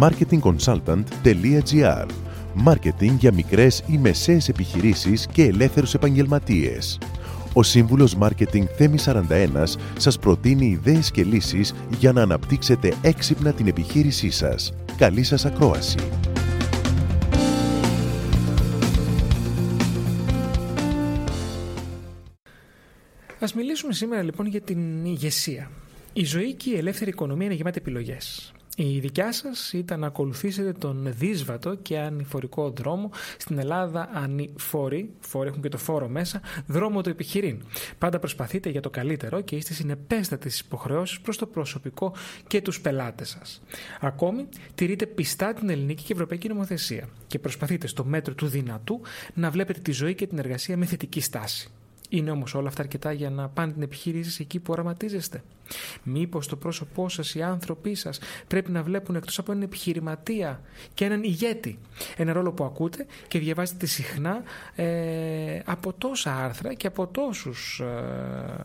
marketingconsultant.gr Μάρκετινγκ για μικρές ή μεσαίες επιχειρήσεις και ελεύθερους επαγγελματίες. Ο σύμβουλος Μάρκετινγκ Θέμη 41 σας προτείνει ιδέες και λύσεις για να αναπτύξετε έξυπνα την επιχείρησή σας. Καλή σας ακρόαση! Ας μιλήσουμε σήμερα λοιπόν για την ηγεσία. Η ζωή και η ελεύθερη οικονομία είναι γεμάτη επιλογές. Η δικιά σας ήταν να ακολουθήσετε τον δύσβατο και ανηφορικό δρόμο στην Ελλάδα ανηφόροι, φόροι έχουν και το φόρο μέσα, δρόμο του επιχειρήν. Πάντα προσπαθείτε για το καλύτερο και είστε συνεπέστατοι στις υποχρεώσεις προς το προσωπικό και τους πελάτες σας. Ακόμη, τηρείτε πιστά την ελληνική και ευρωπαϊκή νομοθεσία και προσπαθείτε στο μέτρο του δυνατού να βλέπετε τη ζωή και την εργασία με θετική στάση. Είναι όμως όλα αυτά αρκετά για να πάνε την επιχείρηση εκεί που οραματίζεστε. Μήπως το πρόσωπό σας, οι άνθρωποι σας πρέπει να βλέπουν εκτός από έναν επιχειρηματία και έναν ηγέτη. Ένα ρόλο που ακούτε και διαβάζετε συχνά ε, από τόσα άρθρα και από τόσους ε,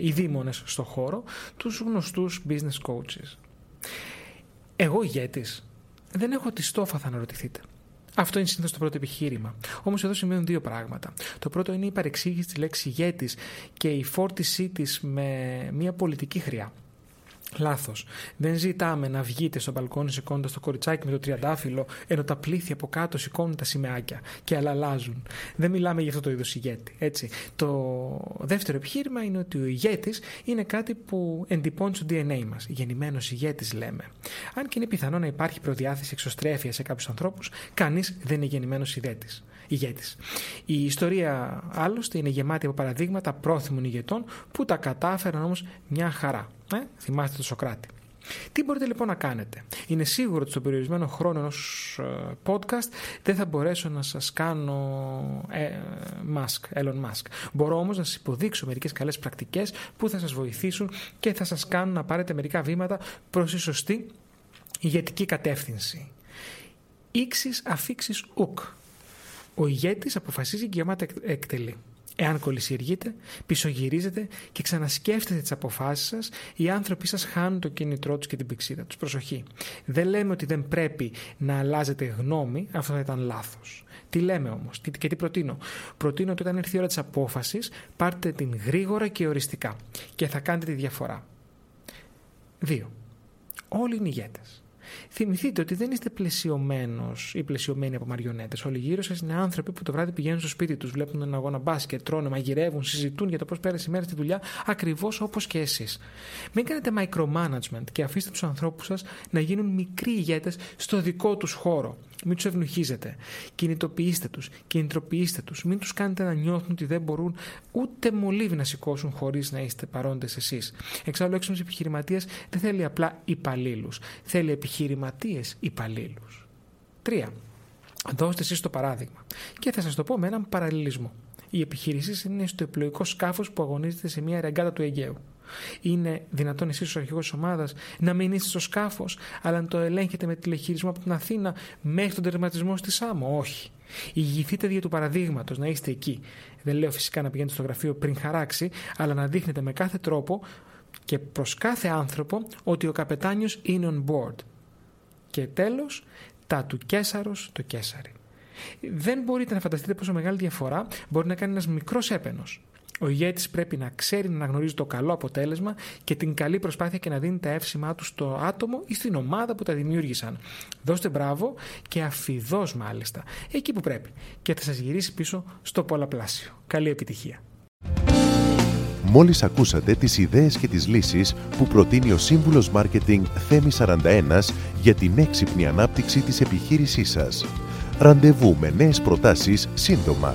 ειδήμονες στο χώρο, τους γνωστούς business coaches. Εγώ ηγέτης δεν έχω τη στόφα, θα αναρωτηθείτε. Αυτό είναι συνήθως το πρώτο επιχείρημα. Όμως εδώ σημαίνουν δύο πράγματα. Το πρώτο είναι η παρεξήγηση της λέξης ηγέτης και η φόρτισή της με μια πολιτική χρειά. Λάθος. Δεν ζητάμε να βγείτε στο μπαλκόνι σηκώνοντας το κοριτσάκι με το τριαντάφυλλο, ενώ τα πλήθη από κάτω σηκώνουν τα σημαίακια και αλλάζουν. Δεν μιλάμε για αυτό το είδος ηγέτη. Έτσι. Το δεύτερο επιχείρημα είναι ότι ο ηγέτης είναι κάτι που εντυπώνει στο DNA μας. Γεννημένος ηγέτης λέμε. Αν και είναι πιθανό να υπάρχει προδιάθεση εξωστρέφειας σε κάποιους ανθρώπους, κανείς δεν είναι γεννημένος ηγέτης ηγέτης. Η ιστορία άλλωστε είναι γεμάτη από παραδείγματα πρόθυμων ηγετών που τα κατάφεραν όμως μια χαρά. Ε; Θυμάστε το Σοκράτη. Τι μπορείτε λοιπόν να κάνετε; Είναι σίγουρο ότι στον περιορισμένο χρόνο ενός ε, podcast δεν θα μπορέσω να σας κάνω ε, Musk, Elon Musk. Μπορώ όμως να σας υποδείξω μερικές καλές πρακτικές που θα σας βοηθήσουν και θα σας κάνουν να πάρετε μερικά βήματα προς τη σωστή ηγετική κατεύθυνση. Ήξεις αφήξεις ουκ. Ο ηγέτης αποφασίζει και γεμάτα εκτελεί. Εάν κολλησιεργείτε, πισωγυρίζετε και ξανασκέφτετε τις αποφάσεις σας, οι άνθρωποι σας χάνουν το κίνητρό τους και την πηξίδα τους. Προσοχή. Δεν λέμε ότι δεν πρέπει να αλλάζετε γνώμη, αυτό θα ήταν λάθος. Τι λέμε όμως και τι προτείνω. Προτείνω ότι όταν έρθει η ώρα της απόφασης, πάρτε την γρήγορα και οριστικά και θα κάνετε τη διαφορά. 2. Όλοι είναι ηγέτες. Θυμηθείτε ότι δεν είστε πλαισιωμένος ή πλαισιωμένοι από μαριονέτες. Όλοι γύρω σας είναι άνθρωποι που το βράδυ πηγαίνουν στο σπίτι τους, βλέπουν ένα αγώνα μπάσκετ, τρώνε, μαγειρεύουν, συζητούν για το πώς πέρασε η μέρα στη δουλειά, ακριβώς όπως και εσείς. Μην κάνετε micromanagement και αφήστε τους ανθρώπους σας να γίνουν μικροί ηγέτες στο δικό τους χώρο. Μην τους ευνοχίζετε. Κινητοποιήστε τους, κινητροποιήστε τους. Μην τους κάνετε να νιώθουν ότι δεν μπορούν ούτε μολύβι να σηκώσουν χωρίς να είστε παρόντες εσείς. Εξάλλου, ο έξυπνο επιχειρηματίας δεν θέλει απλά υπαλλήλους. Θέλει επιχειρηματίες υπαλλήλους. Τρία. Δώστε εσείς το παράδειγμα. Και θα σας το πω με έναν παραλληλισμό. Η επιχείρησή είναι στο επλοϊκό σκάφος που αγωνίζεται σε μια ρεγκάτα του Αιγαίου. Είναι δυνατόν εσείς, ο αρχηγός της ομάδας, να μην είστε στο σκάφος, αλλά να το ελέγχετε με τηλεχειρισμό από την Αθήνα μέχρι τον τερματισμό στη Σάμο. Όχι. Ηγηθείτε δια του παραδείγματος, να είστε εκεί. Δεν λέω φυσικά να πηγαίνετε στο γραφείο πριν χαράξει, αλλά να δείχνετε με κάθε τρόπο και προς κάθε άνθρωπο ότι ο καπετάνιος είναι on board. Και τέλος, τα του Κέσαρος το Κέσαρι. Δεν μπορείτε να φανταστείτε πόσο μεγάλη διαφορά μπορεί να κάνει ένας μικρός έπαινος. Ο ηγέτης πρέπει να ξέρει να αναγνωρίζει το καλό αποτέλεσμα και την καλή προσπάθεια και να δίνει τα εύσημά του στο άτομο ή στην ομάδα που τα δημιούργησαν. Δώστε μπράβο και αφιδώς μάλιστα, εκεί που πρέπει. Και θα σας γυρίσει πίσω στο πολλαπλάσιο. Καλή επιτυχία. Μόλις ακούσατε τις ιδέες και τις λύσεις που προτείνει ο Σύμβουλος Μάρκετινγκ Θέμη 41 για την έξυπνη ανάπτυξη της επιχείρησής σας. Ραντεβού με νέες προτάσεις σύντομα